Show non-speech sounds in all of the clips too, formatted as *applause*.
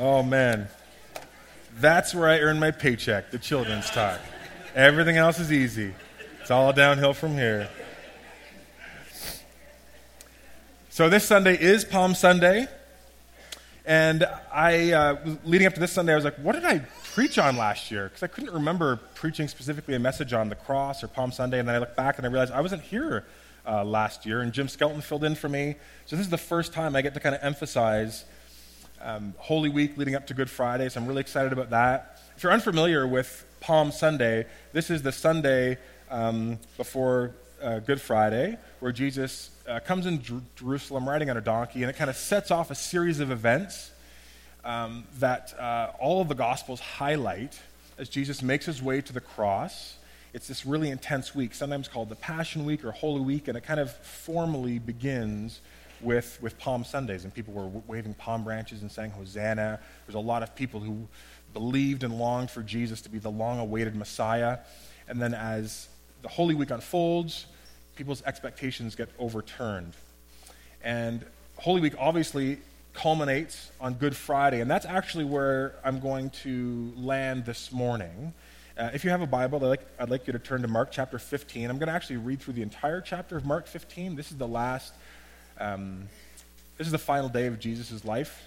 Oh, man. That's where I earn my paycheck, the children's talk. Everything else is easy. It's all downhill from here. So, this Sunday is Palm Sunday. And I, uh, leading up to this Sunday, I was like, what did I preach on last year? Because I couldn't remember preaching specifically a message on the cross or Palm Sunday. And then I looked back and I realized I wasn't here uh, last year, and Jim Skelton filled in for me. So this is the first time I get to kind of emphasize um, Holy Week leading up to Good Friday. So I'm really excited about that. If you're unfamiliar with Palm Sunday, this is the Sunday um, before uh, Good Friday where Jesus uh, comes in Jer- Jerusalem riding on a donkey, and it kind of sets off a series of events um, that uh, all of the Gospels highlight as Jesus makes his way to the cross. It's this really intense week, sometimes called the Passion Week or Holy Week, and it kind of formally begins with, with Palm Sundays, and people were waving palm branches and saying Hosanna. There's a lot of people who believed and longed for Jesus to be the long awaited Messiah. And then as the Holy Week unfolds, people's expectations get overturned. And Holy Week obviously culminates on Good Friday, and that's actually where I'm going to land this morning. Uh, if you have a Bible, I'd like, I'd like you to turn to Mark chapter 15. I'm going to actually read through the entire chapter of Mark 15. This is the last, um, this is the final day of Jesus' life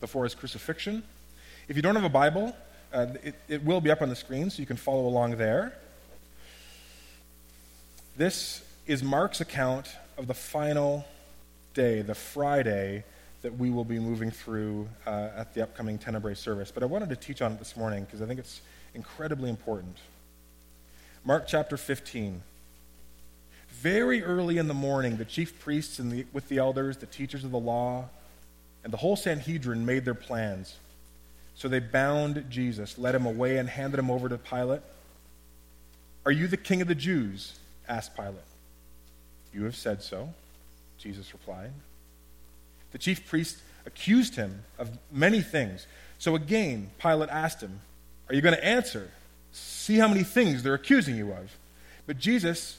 before his crucifixion. If you don't have a Bible, uh, it, it will be up on the screen, so you can follow along there. This is Mark's account of the final day, the Friday that we will be moving through uh, at the upcoming Tenebrae service. But I wanted to teach on it this morning because I think it's incredibly important. Mark chapter 15. Very early in the morning, the chief priests and the, with the elders, the teachers of the law, and the whole Sanhedrin made their plans. So they bound Jesus, led him away, and handed him over to Pilate. Are you the king of the Jews? asked Pilate. You have said so, Jesus replied. The chief priests accused him of many things. So again, Pilate asked him, Are you going to answer? See how many things they're accusing you of. But Jesus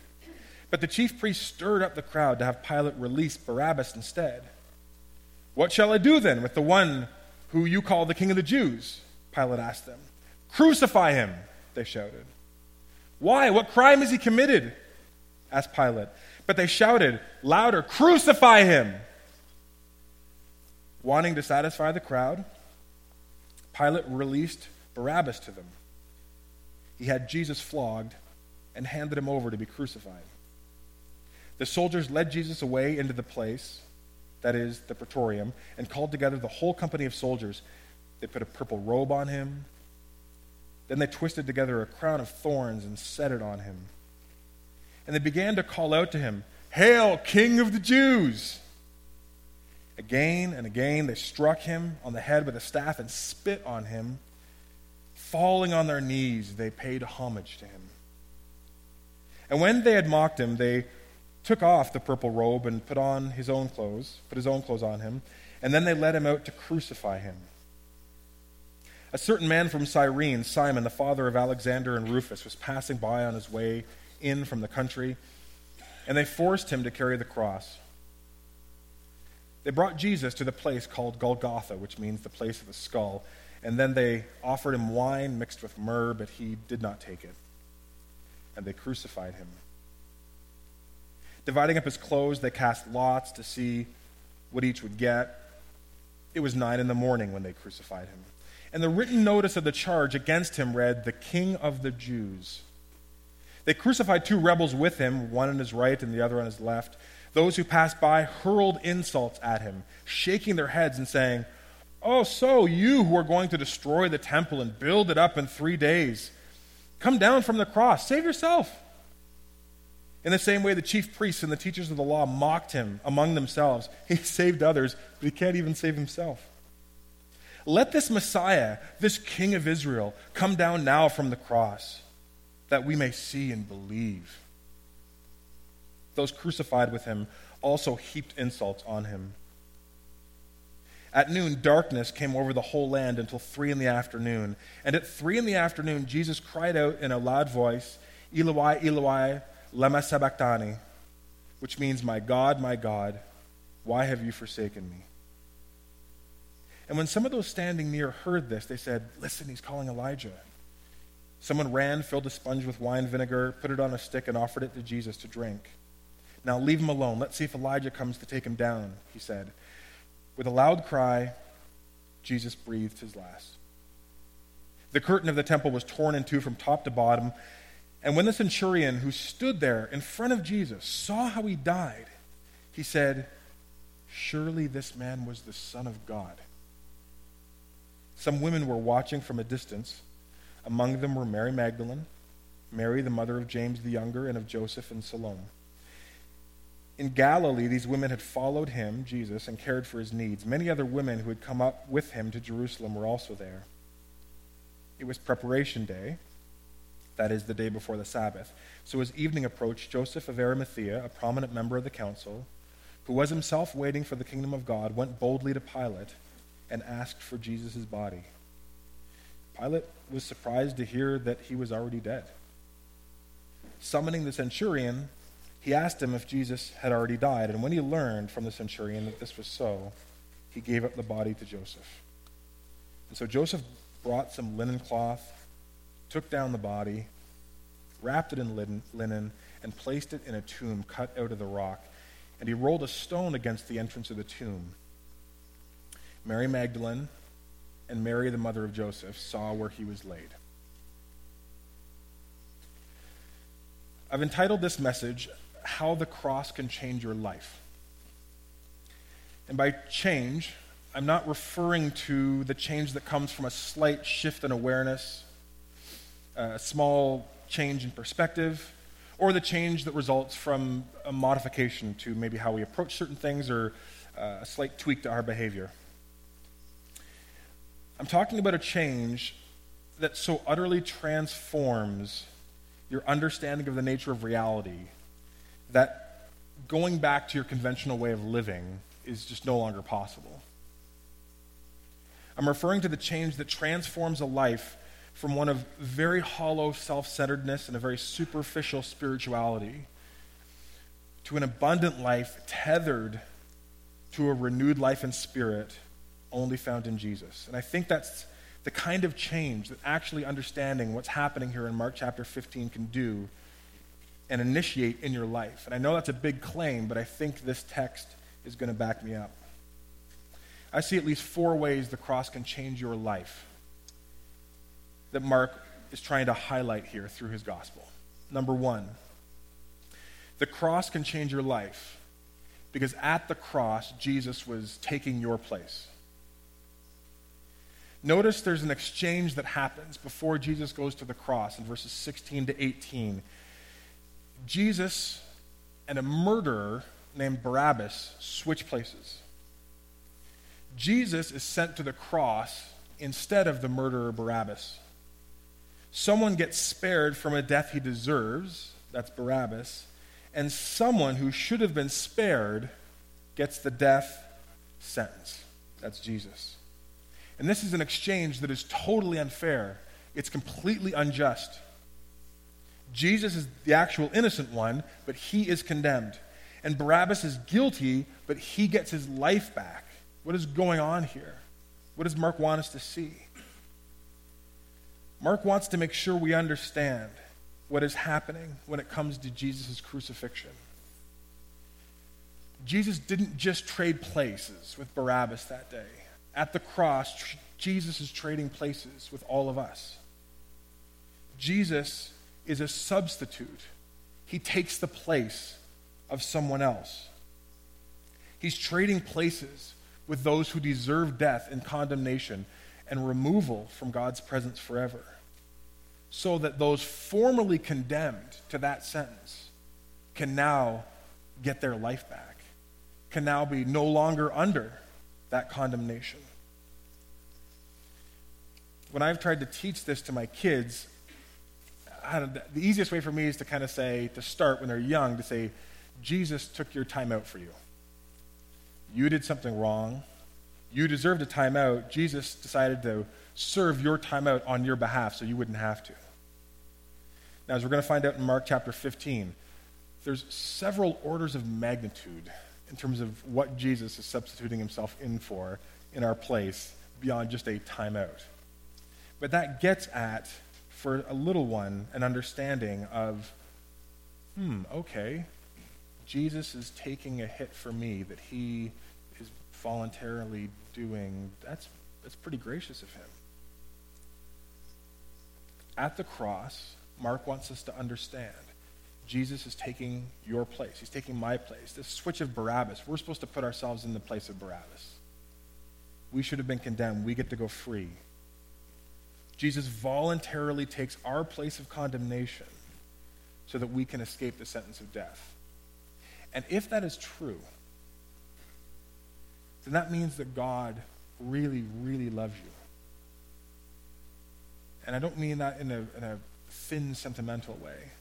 But the chief priests stirred up the crowd to have Pilate release Barabbas instead. What shall I do then with the one who you call the king of the Jews? Pilate asked them. Crucify him, they shouted. Why? What crime has he committed? asked Pilate. But they shouted louder, Crucify him! Wanting to satisfy the crowd, Pilate released Barabbas to them. He had Jesus flogged and handed him over to be crucified. The soldiers led Jesus away into the place, that is, the praetorium, and called together the whole company of soldiers. They put a purple robe on him. Then they twisted together a crown of thorns and set it on him. And they began to call out to him, Hail, King of the Jews! Again and again they struck him on the head with a staff and spit on him. Falling on their knees, they paid homage to him. And when they had mocked him, they took off the purple robe and put on his own clothes, put his own clothes on him, and then they led him out to crucify him. A certain man from Cyrene, Simon, the father of Alexander and Rufus, was passing by on his way in from the country, and they forced him to carry the cross. They brought Jesus to the place called Golgotha, which means the place of the skull, and then they offered him wine mixed with myrrh, but he did not take it. And they crucified him. Dividing up his clothes, they cast lots to see what each would get. It was nine in the morning when they crucified him. And the written notice of the charge against him read, The King of the Jews. They crucified two rebels with him, one on his right and the other on his left. Those who passed by hurled insults at him, shaking their heads and saying, Oh, so you who are going to destroy the temple and build it up in three days, come down from the cross, save yourself. In the same way, the chief priests and the teachers of the law mocked him among themselves. *laughs* He saved others, but he can't even save himself. Let this Messiah, this King of Israel, come down now from the cross, that we may see and believe. Those crucified with him also heaped insults on him. At noon, darkness came over the whole land until three in the afternoon. And at three in the afternoon, Jesus cried out in a loud voice, Eloi, Eloi, lema sabachthani, which means, My God, my God, why have you forsaken me? And when some of those standing near heard this, they said, Listen, he's calling Elijah. Someone ran, filled a sponge with wine vinegar, put it on a stick, and offered it to Jesus to drink. Now leave him alone. Let's see if Elijah comes to take him down, he said. With a loud cry, Jesus breathed his last. The curtain of the temple was torn in two from top to bottom. And when the centurion who stood there in front of Jesus saw how he died, he said, Surely this man was the Son of God. Some women were watching from a distance. Among them were Mary Magdalene, Mary, the mother of James the Younger, and of Joseph and Salome. In Galilee, these women had followed him, Jesus, and cared for his needs. Many other women who had come up with him to Jerusalem were also there. It was preparation day, that is, the day before the Sabbath. So as evening approached, Joseph of Arimathea, a prominent member of the council, who was himself waiting for the kingdom of God, went boldly to Pilate and asked for Jesus' body. Pilate was surprised to hear that he was already dead. Summoning the centurion, he asked him if Jesus had already died, and when he learned from the centurion that this was so, he gave up the body to Joseph. And so Joseph brought some linen cloth, took down the body, wrapped it in linen, and placed it in a tomb cut out of the rock. And he rolled a stone against the entrance of the tomb. Mary Magdalene and Mary, the mother of Joseph, saw where he was laid. I've entitled this message, how the cross can change your life. And by change, I'm not referring to the change that comes from a slight shift in awareness, a small change in perspective, or the change that results from a modification to maybe how we approach certain things or uh, a slight tweak to our behavior. I'm talking about a change that so utterly transforms your understanding of the nature of reality that going back to your conventional way of living is just no longer possible. I'm referring to the change that transforms a life from one of very hollow self centeredness and a very superficial spirituality to an abundant life tethered to a renewed life in spirit only found in Jesus. And I think that's the kind of change that actually understanding what's happening here in Mark chapter 15 can do and initiate in your life. And I know that's a big claim, but I think this text is going to back me up. I see at least four ways the cross can change your life that Mark is trying to highlight here through his gospel. Number one, the cross can change your life because at the cross, Jesus was taking your place. Notice there's an exchange that happens before Jesus goes to the cross in verses 16 to 18. Jesus and a murderer named Barabbas switch places. Jesus is sent to the cross instead of the murderer Barabbas. Someone gets spared from a death he deserves, that's Barabbas, and someone who should have been spared gets the death sentence, that's Jesus. And this is an exchange that is totally unfair, it's completely unjust. Jesus is the actual innocent one, but he is condemned. And Barabbas is guilty, but he gets his life back. What is going on here? What does Mark want us to see? Mark wants to make sure we understand what is happening when it comes to Jesus' crucifixion. Jesus didn't just trade places with Barabbas that day. At the cross, Jesus is trading places with all of us. Jesus is a substitute. He takes the place of someone else. He's trading places with those who deserve death and condemnation and removal from God's presence forever, so that those formerly condemned to that sentence can now get their life back, can now be no longer under that condemnation. when I've tried to teach this to my kids, the easiest way for me is to kind of say, to start when they're young, to say, Jesus took your time out for you. You did something wrong. You deserved a timeout. Jesus decided to serve your timeout on your behalf so you wouldn't have to. Now, as we're going to find out in Mark chapter 15, there's several orders of magnitude in terms of what Jesus is substituting himself in for in our place beyond just a timeout. But that gets at, for a little one, an understanding of, hmm, okay, Jesus is taking a hit for me that he voluntarily doing. That's, that's pretty gracious of him. At the cross, Mark wants us to understand Jesus is taking your place. He's taking my place. This switch of Barabbas, we're supposed to put ourselves in the place of Barabbas. We should have been condemned. We get to go free. Jesus voluntarily takes our place of condemnation so that we can escape the sentence of death. And if that is true, then that means that God really, really loves you. And I don't mean that in a, in a thin, sentimental way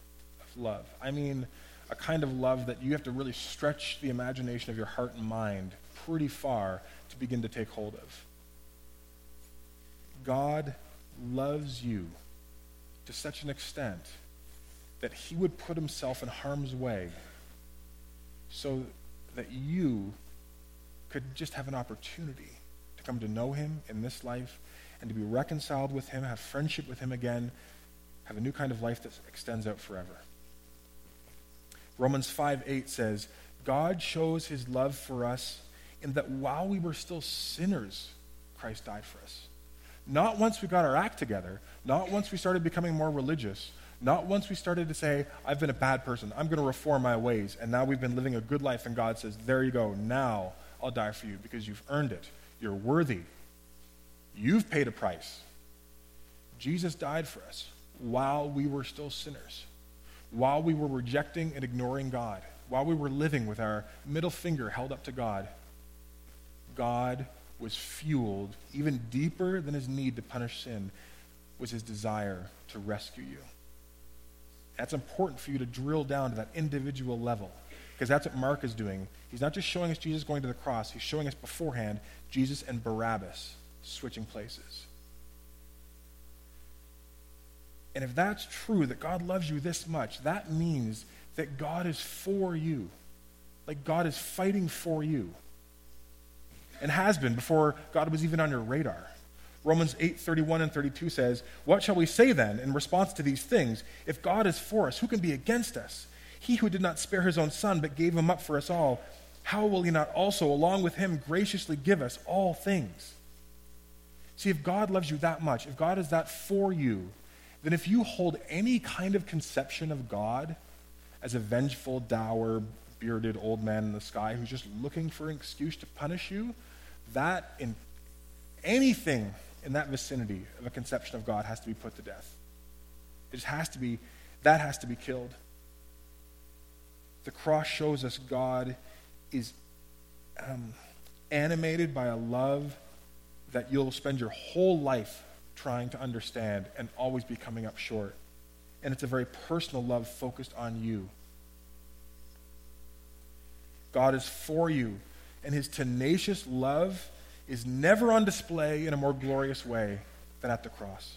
of love. I mean a kind of love that you have to really stretch the imagination of your heart and mind pretty far to begin to take hold of. God loves you to such an extent that he would put himself in harm's way so that you could just have an opportunity to come to know him in this life and to be reconciled with him, have friendship with him again, have a new kind of life that extends out forever. Romans 5 8 says, God shows his love for us in that while we were still sinners, Christ died for us. Not once we got our act together, not once we started becoming more religious, not once we started to say, I've been a bad person, I'm going to reform my ways, and now we've been living a good life, and God says, There you go, now I'll die for you because you've earned it. You're worthy. You've paid a price. Jesus died for us while we were still sinners, while we were rejecting and ignoring God, while we were living with our middle finger held up to God. God was fueled, even deeper than his need to punish sin, was his desire to rescue you. That's important for you to drill down to that individual level because that's what Mark is doing. He's not just showing us Jesus going to the cross, he's showing us beforehand Jesus and Barabbas switching places. And if that's true, that God loves you this much, that means that God is for you. Like God is fighting for you. And has been before God was even on your radar. Romans 8, 31 and 32 says, What shall we say then in response to these things? If God is for us, who can be against us? He who did not spare his own son, but gave him up for us all, how will he not also, along with him, graciously give us all things? See, if God loves you that much, if God is that for you, then if you hold any kind of conception of God as a vengeful, dour, bearded old man in the sky who's just looking for an excuse to punish you, that in anything in that vicinity of a conception of God has to be put to death. It just has to be, that has to be killed. The cross shows us God is um, animated by a love that you'll spend your whole life trying to understand and always be coming up short. And it's a very personal love focused on you. God is for you, and his tenacious love is never on display in a more glorious way than at the cross.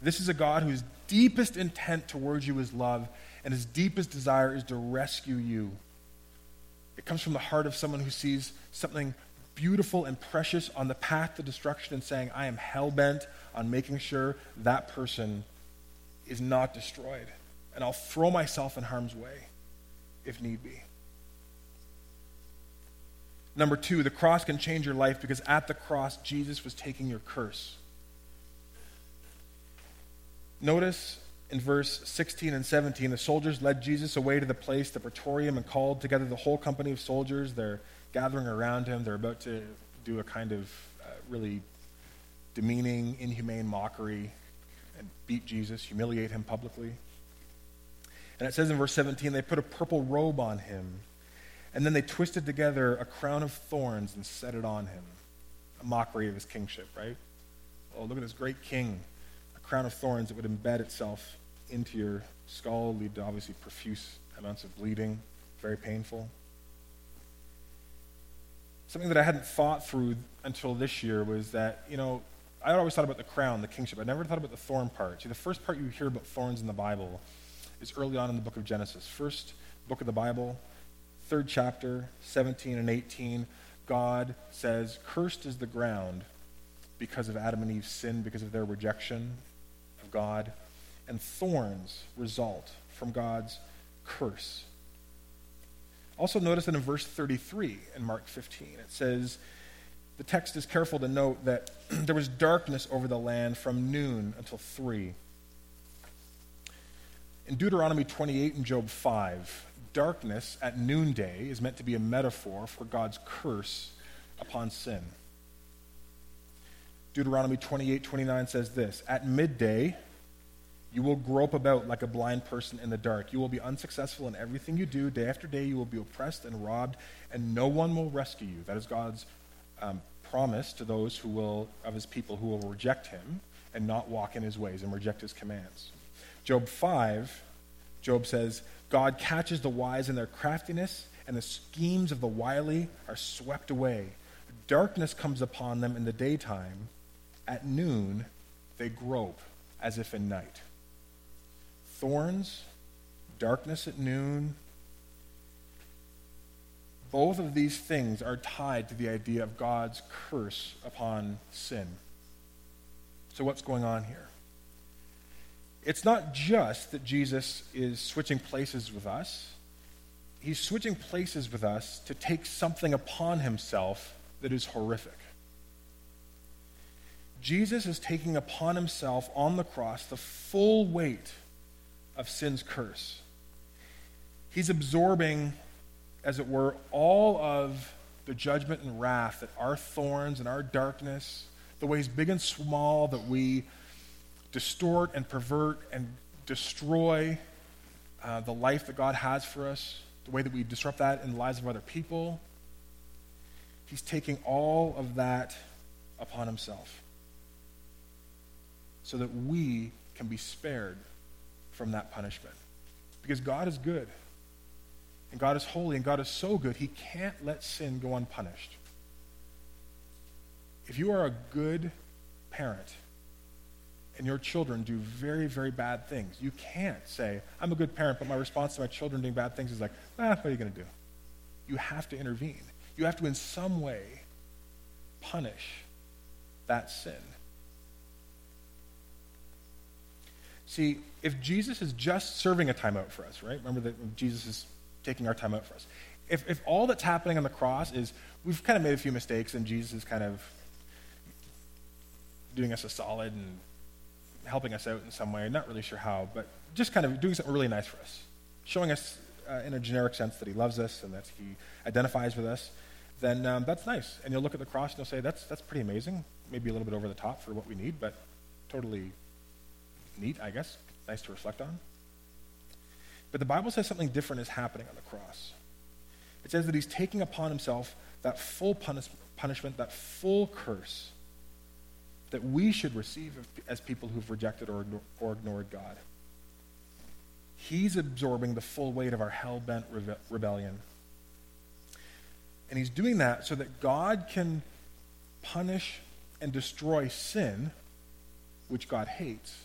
This is a God whose deepest intent towards you is love, and his deepest desire is to rescue you. It comes from the heart of someone who sees something beautiful and precious on the path to destruction and saying, I am hell bent on making sure that person is not destroyed. And I'll throw myself in harm's way if need be. Number two, the cross can change your life because at the cross, Jesus was taking your curse. Notice in verse 16 and 17, the soldiers led Jesus away to the place, the praetorium, and called together the whole company of soldiers. They're gathering around him. They're about to do a kind of uh, really demeaning, inhumane mockery and beat Jesus, humiliate him publicly. And it says in verse 17, they put a purple robe on him and then they twisted together a crown of thorns and set it on him. A mockery of his kingship, right? oh, look at this great king, crown of thorns that would embed itself into your skull, lead to obviously profuse amounts of bleeding, very painful. Something that I hadn't thought through until this year was that, you know, I always thought about the crown, the kingship. I never thought about the thorn part. See, the first part you hear about thorns in the Bible is early on in the book of Genesis. First book of the Bible, third chapter, 17 and 18. God says, Cursed is the ground because of Adam and Eve's sin, because of their rejection God. And thorns result from God's curse. Also, notice that in verse 33 in Mark 15, it says, the text is careful to note that *clears throat* there was darkness over the land from noon until 3. In Deuteronomy 28 and Job 5, darkness at noonday is meant to be a metaphor for God's curse upon sin. Deuteronomy 28 29 says this At midday, you will grope about like a blind person in the dark. You will be unsuccessful in everything you do. Day after day, you will be oppressed and robbed, and no one will rescue you. That is God's um, promise to those who will, of his people who will reject him and not walk in his ways and reject his commands. Job 5, Job says, God catches the wise in their craftiness, and the schemes of the wily are swept away. Darkness comes upon them in the daytime. At noon, they grope as if in night thorns, darkness at noon. Both of these things are tied to the idea of God's curse upon sin. So, what's going on here? It's not just that Jesus is switching places with us, he's switching places with us to take something upon himself that is horrific. Jesus is taking upon himself on the cross the full weight of sin's curse. He's absorbing, as it were, all of the judgment and wrath that our thorns and our darkness, the ways big and small that we distort and pervert and destroy uh, the life that God has for us, the way that we disrupt that in the lives of other people. He's taking all of that upon himself so that we can be spared from that punishment. Because God is good. And God is holy, and God is so good, He can't let sin go unpunished. If you are a good parent and your children do very, very bad things, you can't say, I'm a good parent, but my response to my children doing bad things is like, ah, what are you going to do? You have to intervene. You have to, in some way, punish that sin. See, if Jesus is just serving a timeout for us, right? Remember that Jesus is taking our time out for us. If, if all that's happening on the cross is we've kind of made a few mistakes and Jesus is kind of doing us a solid and helping us out in some way, not really sure how, but just kind of doing something really nice for us, showing us uh, in a generic sense that he loves us and that he identifies with us, then um, that's nice. And you'll look at the cross and you'll say, that's, that's pretty amazing. Maybe a little bit over the top for what we need, but totally neat, I guess. Nice to reflect on. But the Bible says something different is happening on the cross. It says that he's taking upon himself that full punish- punishment, that full curse that we should receive as people who've rejected or, or ignored God. He's absorbing the full weight of our hell bent rebe- rebellion. And he's doing that so that God can punish and destroy sin, which God hates,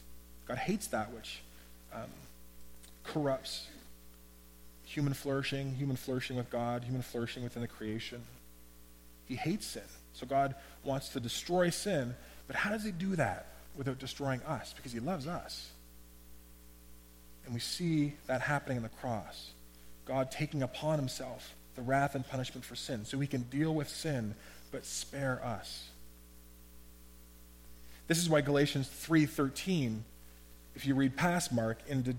God hates that which um, corrupts human flourishing, human flourishing with God, human flourishing within the creation. He hates sin. So God wants to destroy sin, but how does he do that without destroying us? Because he loves us. And we see that happening in the cross. God taking upon himself the wrath and punishment for sin so he can deal with sin but spare us. This is why Galatians 3:13 if you read past Mark into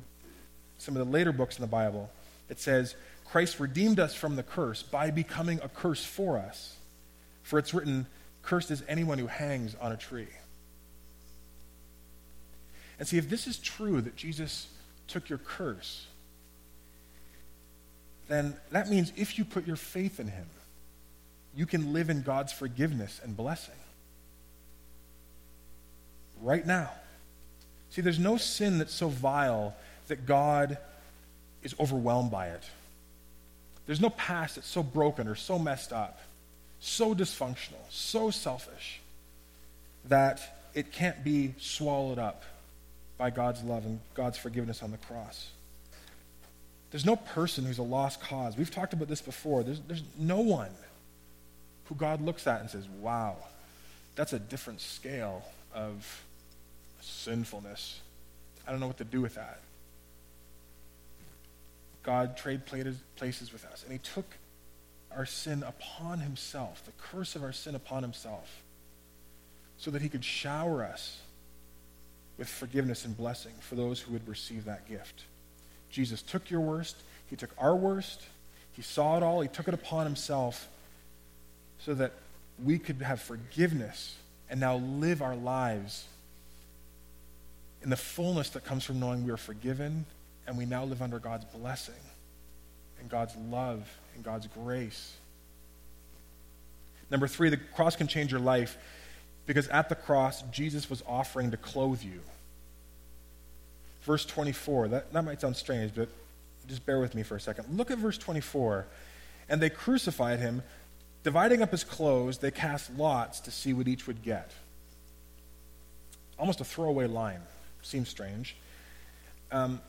some of the later books in the Bible, it says, Christ redeemed us from the curse by becoming a curse for us. For it's written, Cursed is anyone who hangs on a tree. And see, if this is true that Jesus took your curse, then that means if you put your faith in him, you can live in God's forgiveness and blessing. right now. See, there's no sin that's so vile that God is overwhelmed by it. There's no past that's so broken or so messed up, so dysfunctional, so selfish that it can't be swallowed up by God's love and God's forgiveness on the cross. There's no person who's a lost cause. We've talked about this before. There's, there's no one who God looks at and says, wow, that's a different scale of sinfulness. I don't know what to do with that. God traded places with us, and He took our sin upon Himself, the curse of our sin upon Himself, so that He could shower us with forgiveness and blessing for those who would receive that gift. Jesus took your worst, He took our worst, He saw it all, He took it upon Himself so that we could have forgiveness and now live our lives in the fullness that comes from knowing we are forgiven and we now live under God's blessing and God's love and God's grace. Number three, the cross can change your life because at the cross, Jesus was offering to clothe you. Verse 24, that, that might sound strange, but just bear with me for a second. Look at verse 24. And they crucified him, dividing up his clothes, they cast lots to see what each would get. Almost a throwaway line. Seems strange. Um,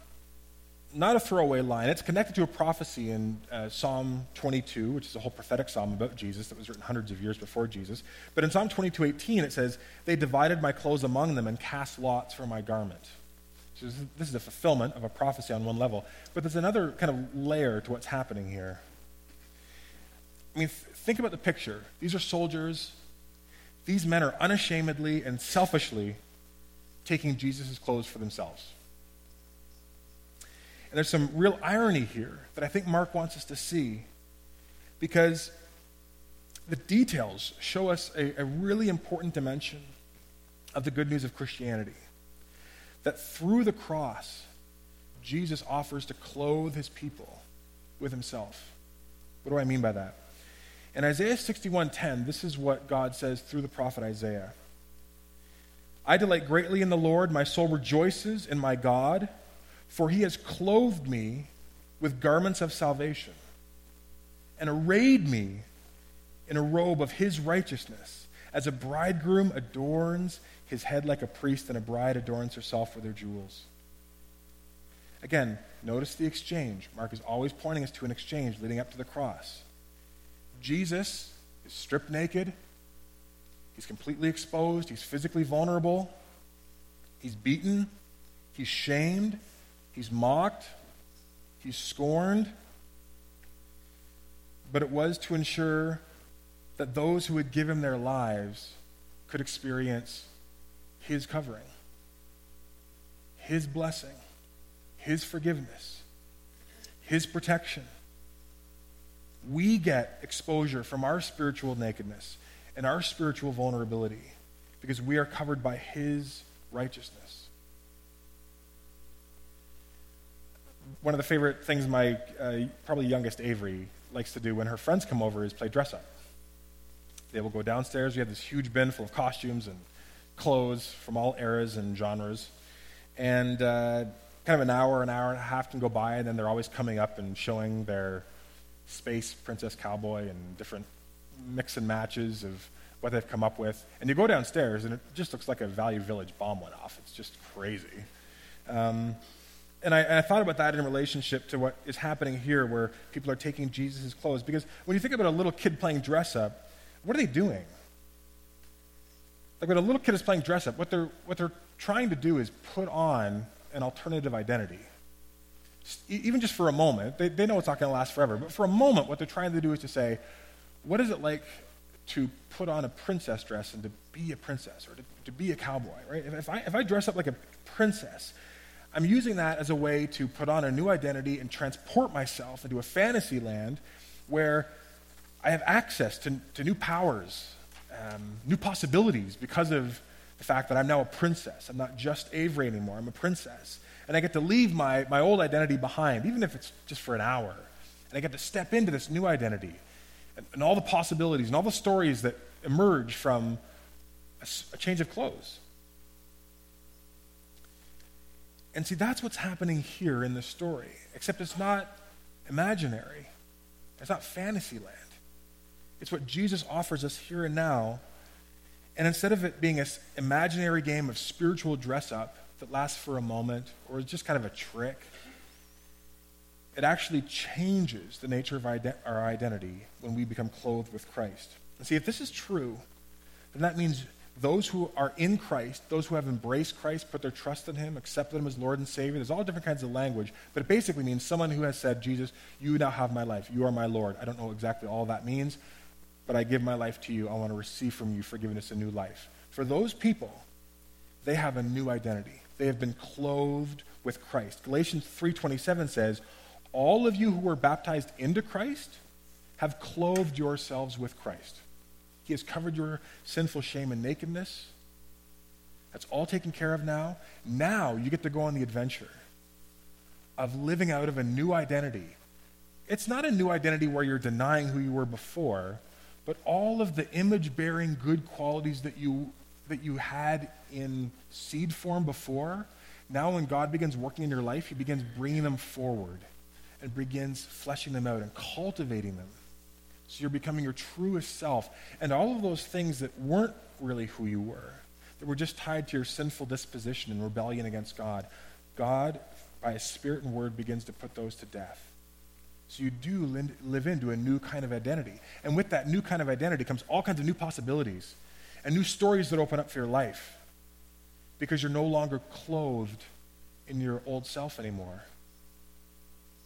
not a throwaway line. It's connected to a prophecy in uh, Psalm 22, which is a whole prophetic psalm about Jesus that was written hundreds of years before Jesus. But in Psalm 22:18, it says, "They divided my clothes among them and cast lots for my garment." So this is a fulfillment of a prophecy on one level. But there's another kind of layer to what's happening here. I mean, th- think about the picture. These are soldiers. These men are unashamedly and selfishly taking Jesus' clothes for themselves. And there's some real irony here that I think Mark wants us to see because the details show us a, a really important dimension of the good news of Christianity. That through the cross, Jesus offers to clothe his people with himself. What do I mean by that? In Isaiah 61:10, this is what God says through the prophet Isaiah. I delight greatly in the Lord, my soul rejoices in my God for he has clothed me with garments of salvation and arrayed me in a robe of his righteousness, as a bridegroom adorns his head like a priest, and a bride adorns herself with her jewels. Again, notice the exchange. Mark is always pointing us to an exchange leading up to the cross. Jesus is stripped naked, he's completely exposed, he's physically vulnerable, he's beaten, he's shamed, He's mocked, he's scorned, but it was to ensure that those who would give him their lives could experience his covering, his blessing, his forgiveness, his protection. We get exposure from our spiritual nakedness and our spiritual vulnerability because we are covered by his righteousness. one of the favorite things my uh, probably youngest Avery likes to do when her friends come over is play dress up. They will go downstairs. We have this huge bin full of costumes and clothes from all eras and genres. And uh, kind of an hour, an hour and a half can go by, and then they're always coming up and showing their space princess cowboy and different mix and matches of what they've come up with. And you go downstairs, and it just looks like a Value Village bomb went off. It's just crazy. Um, and I, and I, thought about that in relationship to what is happening here, where people are taking Jesus' clothes. Because when you think about a little kid playing dress up, what are they doing? Like when a little kid is playing dress up, what they're, what they're trying to do is put on an alternative identity. Even just for a moment, they, they know it's not going to last forever, but for a moment, what they're trying to do is to say, what is it like to put on a princess dress and to be a princess or to, to be a cowboy, right? If, if, I, if I dress up like a princess, I'm using that as a way to put on a new identity and transport myself into a fantasy land where I have access to, to new powers, um, new possibilities because of the fact that I'm now a princess. I'm not just Avery anymore, I'm a princess. And I get to leave my, my old identity behind, even if it's just for an hour. And I get to step into this new identity and, all the possibilities and all the stories that emerge from a, a change of clothes. And see, that's what's happening here in this story, except it's not imaginary, it's not fantasy land. It's what Jesus offers us here and now. And instead of it being an imaginary game of spiritual dress up that lasts for a moment or is just kind of a trick, it actually changes the nature of our identity when we become clothed with Christ. And see, if this is true, then that means those who are in Christ, those who have embraced Christ, put their trust in Him, accepted Him as Lord and Savior, there's all different kinds of language, but it basically means someone who has said, Jesus, you now have my life. You are my Lord. I don't know exactly all that means, but I give my life to you. I want to receive from you forgiveness and new life. For those people, they have a new identity. They have been clothed with Christ. Galatians 3:27 says, "All of you who were baptized into Christ have clothed yourselves with Christ." He has covered your sinful shame and nakedness. That's all taken care of now. Now you get to go on the adventure of living out of a new identity. It's not a new identity where you're denying who you were before, but all of the image bearing good qualities that you, that you had in seed form before, now when God begins working in your life, He begins bringing them forward and begins fleshing them out and cultivating them. So you're becoming your truest self. And all of those things that weren't really who you were, that were just tied to your sinful disposition and rebellion against God, God, by His Spirit and Word, begins to put those to death. So you do live into a new kind of identity. And with that new kind of identity comes all kinds of new possibilities and new stories that open up for your life because you're no longer clothed in your old self anymore.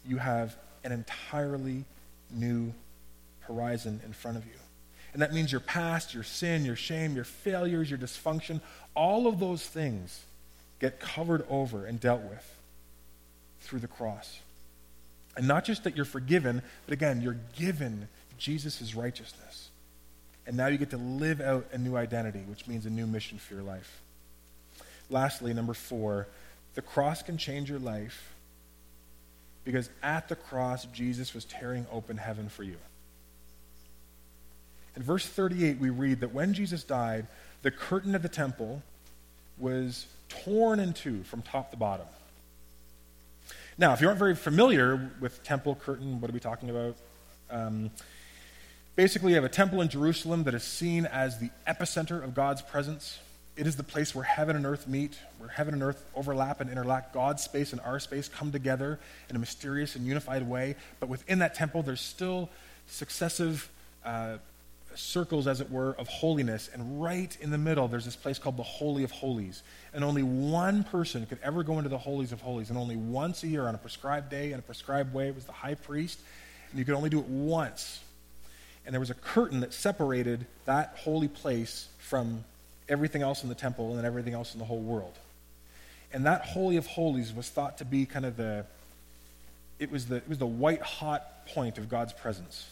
You have an entirely new horizon in front of you. And that means your past, your sin, your shame, your failures, your dysfunction, all of those things get covered over and dealt with through the cross. And not just that you're forgiven, but again, you're given Jesus' righteousness. And now you get to live out a new identity, which means a new mission for your life. Lastly, number four, the cross can change your life because at the cross, Jesus was tearing open heaven for you. In verse 38, we read that when Jesus died, the curtain of the temple was torn in two from top to bottom. Now, if you aren't very familiar with temple curtain, what are we talking about? Um, basically, you have a temple in Jerusalem that is seen as the epicenter of God's presence. It is the place where heaven and earth meet, where heaven and earth overlap and interlock. God's space and our space come together in a mysterious and unified way. But within that temple, there's still successive uh, circles, as it were, of holiness. And right in the middle, there's this place called the Holy of Holies. And only one person could ever go into the Holies of Holies. And only once a year, on a prescribed day, in a prescribed way, it was the high priest. And you could only do it once. And there was a curtain that separated that holy place from everything else in the temple and everything else in the whole world. And that Holy of Holies was thought to be kind of the, it was the, it was the white hot point of God's presence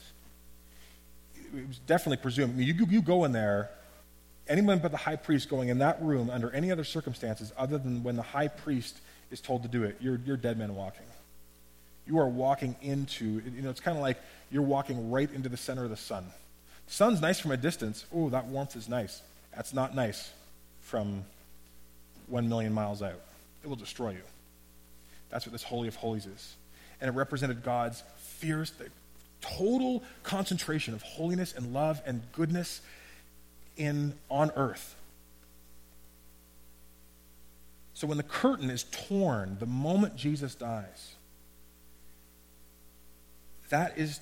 it was definitely presumed. You, you go in there, anyone but the high priest going in that room under any other circumstances other than when the high priest is told to do it, you're, you're dead man walking. You are walking into, you know, it's kind of like you're walking right into the center of the sun. Sun's nice from a distance. Oh, that warmth is nice. That's not nice from one million miles out. It will destroy you. That's what this Holy of Holies is. And it represented God's fierce, total concentration of holiness and love and goodness in on earth. So when the curtain is torn, the moment Jesus dies, that is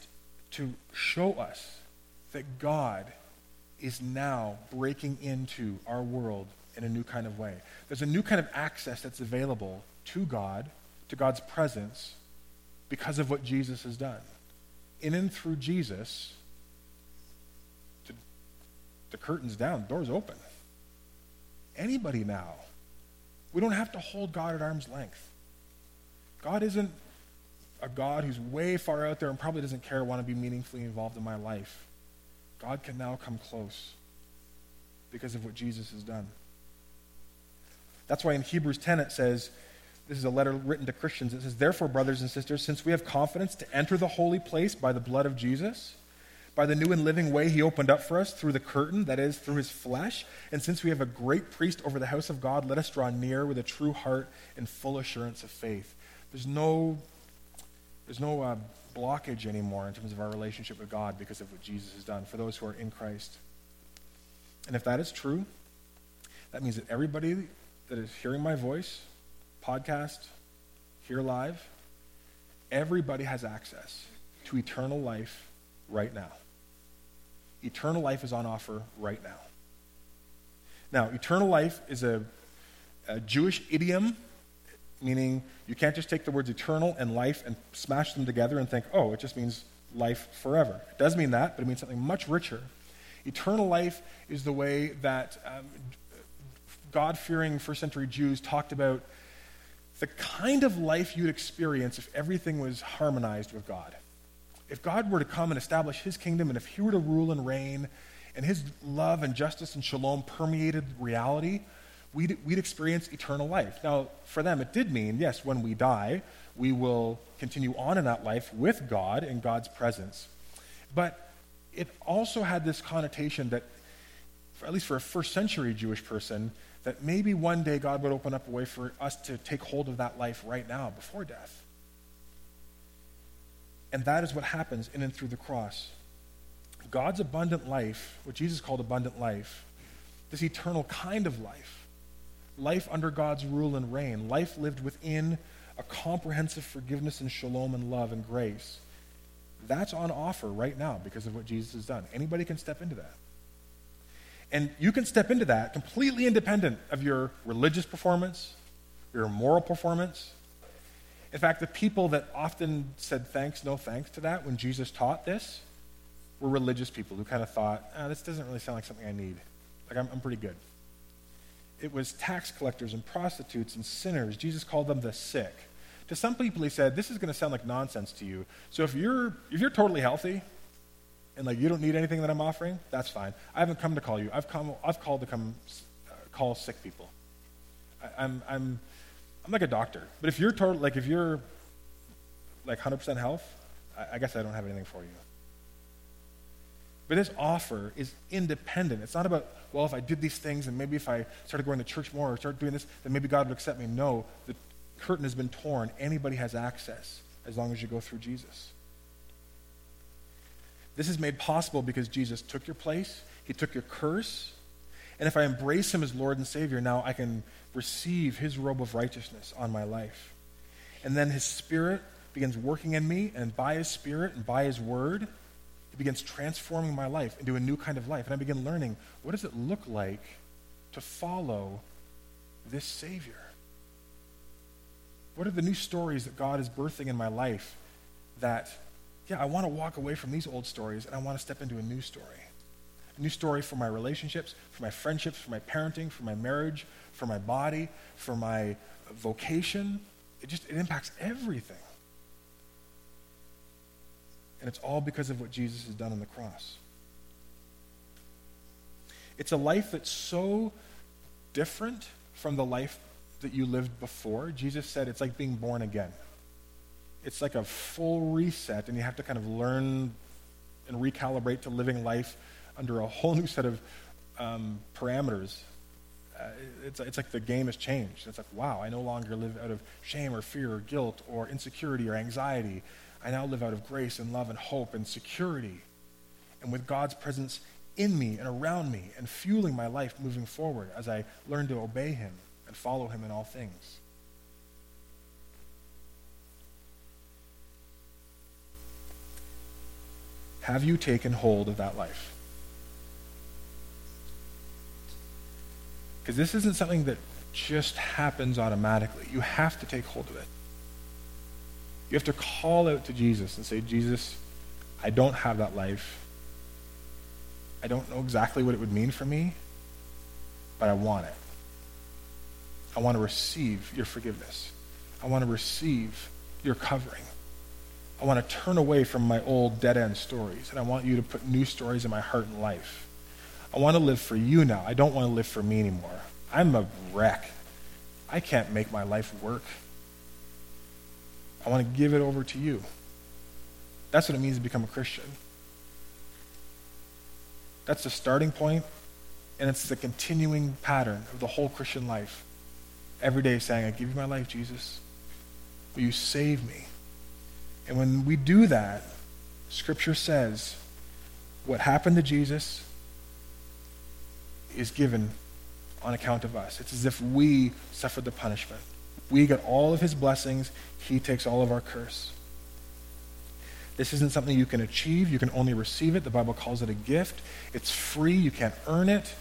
to show us that God is now breaking into our world in a new kind of way. There's a new kind of access that's available to God, to God's presence, because of what Jesus has done in and through Jesus, to, the curtain's down, doors open. Anybody now. We don't have to hold God at arm's length. God isn't a God who's way far out there and probably doesn't care, want to be meaningfully involved in my life. God can now come close because of what Jesus has done. That's why in Hebrews 10 it says, this is a letter written to Christians. It says, Therefore, brothers and sisters, since we have confidence to enter the holy place by the blood of Jesus, by the new and living way he opened up for us through the curtain, that is, through his flesh. And since we have a great priest over the house of God, let us draw near with a true heart and full assurance of faith. There's no, there's no uh, blockage anymore in terms of our relationship with God because of what Jesus has done for those who are in Christ. And if that is true, that means that everybody that is hearing my voice, podcast, here live, everybody has access to eternal life right now. Eternal life is on offer right now. Now, eternal life is a, a Jewish idiom, meaning you can't just take the words eternal and life and smash them together and think, oh, it just means life forever. It does mean that, but it means something much richer. Eternal life is the way that um, God fearing first century Jews talked about the kind of life you'd experience if everything was harmonized with God if God were to come and establish his kingdom, and if he were to rule and reign, and his love and justice and shalom permeated reality, we'd, we'd experience eternal life. Now, for them, it did mean, yes, when we die, we will continue on in that life with God in God's presence. But it also had this connotation that, at least for a first century Jewish person, that maybe one day God would open up a way for us to take hold of that life right now before death. And that is what happens in and through the cross. God's abundant life, what Jesus called abundant life, this eternal kind of life, life under God's rule and reign, life lived within a comprehensive forgiveness and shalom and love and grace, that's on offer right now because of what Jesus has done. Anybody can step into that. And you can step into that completely independent of your religious performance, your moral performance, in fact, the people that often said thanks, no thanks to that when Jesus taught this were religious people who kind of thought, oh, this doesn't really sound like something I need. Like, I'm, I'm pretty good. It was tax collectors and prostitutes and sinners. Jesus called them the sick. To some people, he said, this is going to sound like nonsense to you. So if you're, if you're totally healthy and like you don't need anything that I'm offering, that's fine. I haven't come to call you. I've, come, I've called to come uh, call sick people. I, I'm, I'm, I'm like a doctor. But if you're total, like if you're like 100% health, I, I guess I don't have anything for you. But this offer is independent. It's not about, well, if I did these things and maybe if I started going to church more or started doing this, then maybe God would accept me. No, the curtain has been torn. Anybody has access as long as you go through Jesus. This is made possible because Jesus took your place, He took your curse, and if I embrace Him as Lord and Savior, now I can receive his robe of righteousness on my life. And then his spirit begins working in me, and by his spirit and by his word, he begins transforming my life into a new kind of life. And I begin learning what does it look like to follow this Savior? What are the new stories that God is birthing in my life that, yeah, I want to walk away from these old stories and I want to step into a new story? A new story for my relationships, for my friendships, for my parenting, for my marriage, for my body, for my vocation. It just it impacts everything. And it's all because of what Jesus has done on the cross. It's a life that's so different from the life that you lived before. Jesus said it's like being born again. It's like a full reset, and you have to kind of learn and recalibrate to living life under a whole new set of um, parameters uh, it's, it's like the game has changed. It's like, wow, I no longer live out of shame or fear or guilt or insecurity or anxiety. I now live out of grace and love and hope and security. And with God's presence in me and around me and fueling my life moving forward as I learn to obey Him and follow Him in all things. Have you taken hold of that life? Because this isn't something that just happens automatically. You have to take hold of it. You have to call out to Jesus and say, Jesus, I don't have that life. I don't know exactly what it would mean for me, but I want it. I want to receive your forgiveness. I want to receive your covering. I want to turn away from my old dead end stories, and I want you to put new stories in my heart and life. I want to live for you now. I don't want to live for me anymore. I'm a wreck. I can't make my life work. I want to give it over to you. That's what it means to become a Christian. That's the starting point, and it's the continuing pattern of the whole Christian life. Every day saying, I give you my life, Jesus. Will you save me? And when we do that, Scripture says what happened to Jesus is given on account of us. It's as if we suffered the punishment. We get all of his blessings, he takes all of our curse. This isn't something you can achieve, you can only receive it. The Bible calls it a gift. It's free, you can't earn it.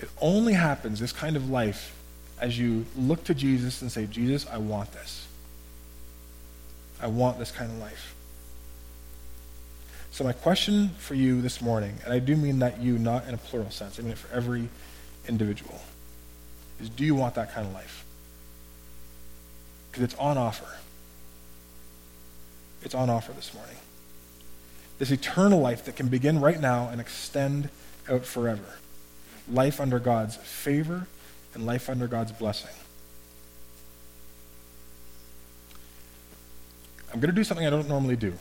It only happens, this kind of life, as you look to Jesus and say, Jesus, I want this. I want this kind of life. So, my question for you this morning, and I do mean that you not in a plural sense, I mean it for every individual, is do you want that kind of life? Because it's on offer. It's on offer this morning. This eternal life that can begin right now and extend out forever. Life under God's favor and life under God's blessing. I'm going to do something I don't normally do.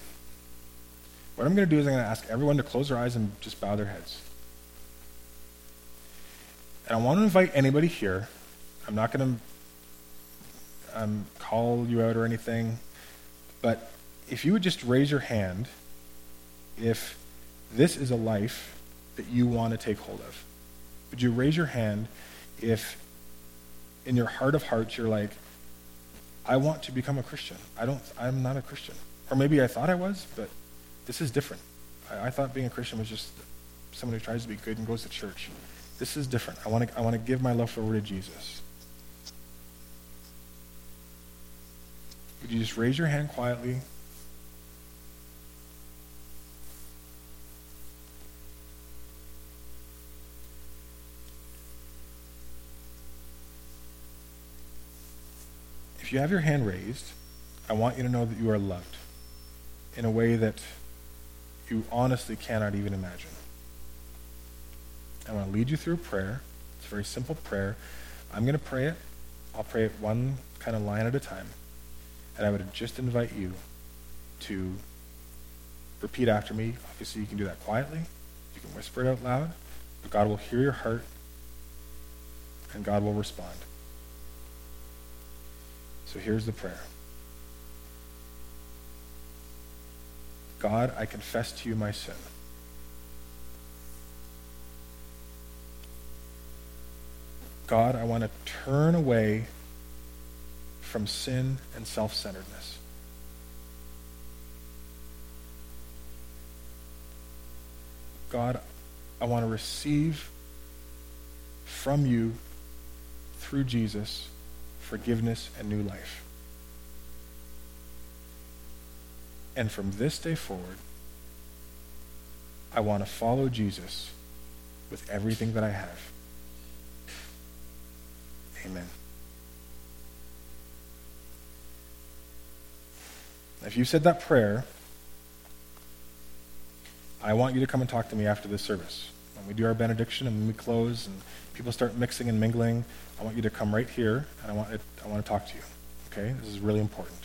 What I'm going to do is I'm going to ask everyone to close their eyes and just bow their heads. And I want to invite anybody here. I'm not going to um, call you out or anything, but if you would just raise your hand if this is a life that you want to take hold of. Would you raise your hand if in your heart of hearts you're like, I want to become a Christian. I don't I'm not a Christian. Or maybe I thought I was, but this is different. I, I thought being a Christian was just someone who tries to be good and goes to church. This is different. I want to I want to give my life over to Jesus. Would you just raise your hand quietly? If you have your hand raised, I want you to know that you are loved in a way that you honestly cannot even imagine. I want to lead you through a prayer. It's a very simple prayer. I'm going to pray it. I'll pray it one kind of line at a time. And I would just invite you to repeat after me. Obviously, you can do that quietly. You can whisper it out loud. But God will hear your heart, and God will respond. So here's the prayer God, I confess to you my sin. God, I want to turn away from sin and self centeredness. God, I want to receive from you through Jesus forgiveness, and new life. And from this day forward, I want to follow Jesus with everything that I have. Amen. If you said that prayer, I want you to come and talk to me after this service. When we do our benediction and when we close and people start mixing and mingling, I want you to come right here, and I want, it, I want to talk to you. Okay? This is really important.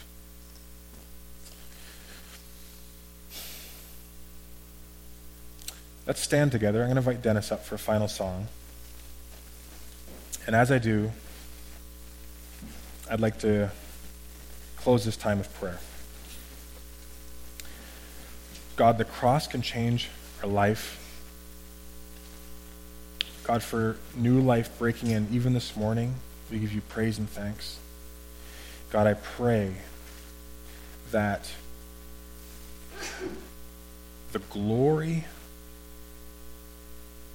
Let's stand together. I'm going to invite Dennis up for a final song. And as I do, I'd like to close this time of prayer. God, the cross can change our life God, for new life breaking in even this morning, we give you praise and thanks. God, I pray that the glory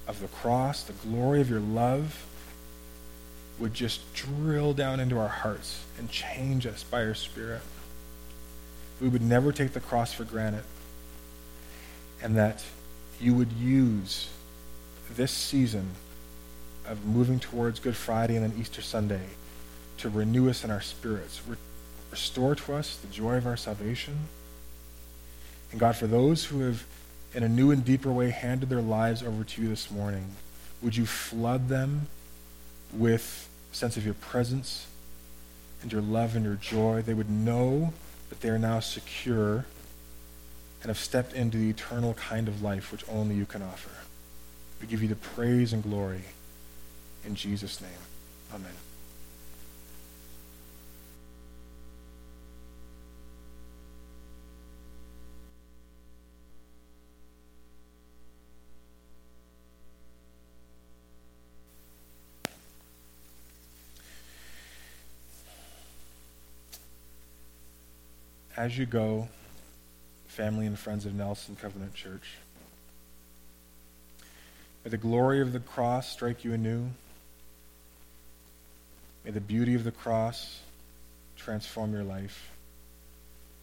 of the cross, the glory of your love, would just drill down into our hearts and change us by your Spirit. We would never take the cross for granted. And that you would use this season of moving towards Good Friday and then Easter Sunday to renew us in our spirits, Re- restore to us the joy of our salvation. And God, for those who have, in a new and deeper way, handed their lives over to you this morning, would you flood them with a sense of your presence and your love and your joy? They would know that they are now secure and have stepped into the eternal kind of life which only you can offer. We give you the praise and glory in Jesus' name. Amen. As you go, family and friends of Nelson Covenant Church, may the glory of the cross strike you anew. May the beauty of the cross transform your life.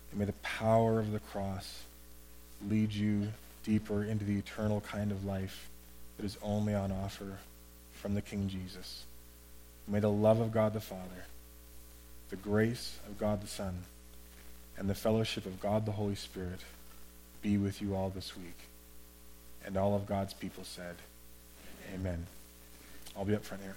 And may the power of the cross lead you deeper into the eternal kind of life that is only on offer from the King Jesus. May the love of God the Father, the grace of God the Son, and the fellowship of God the Holy Spirit be with you all this week. And all of God's people said, Amen. I'll be up front here.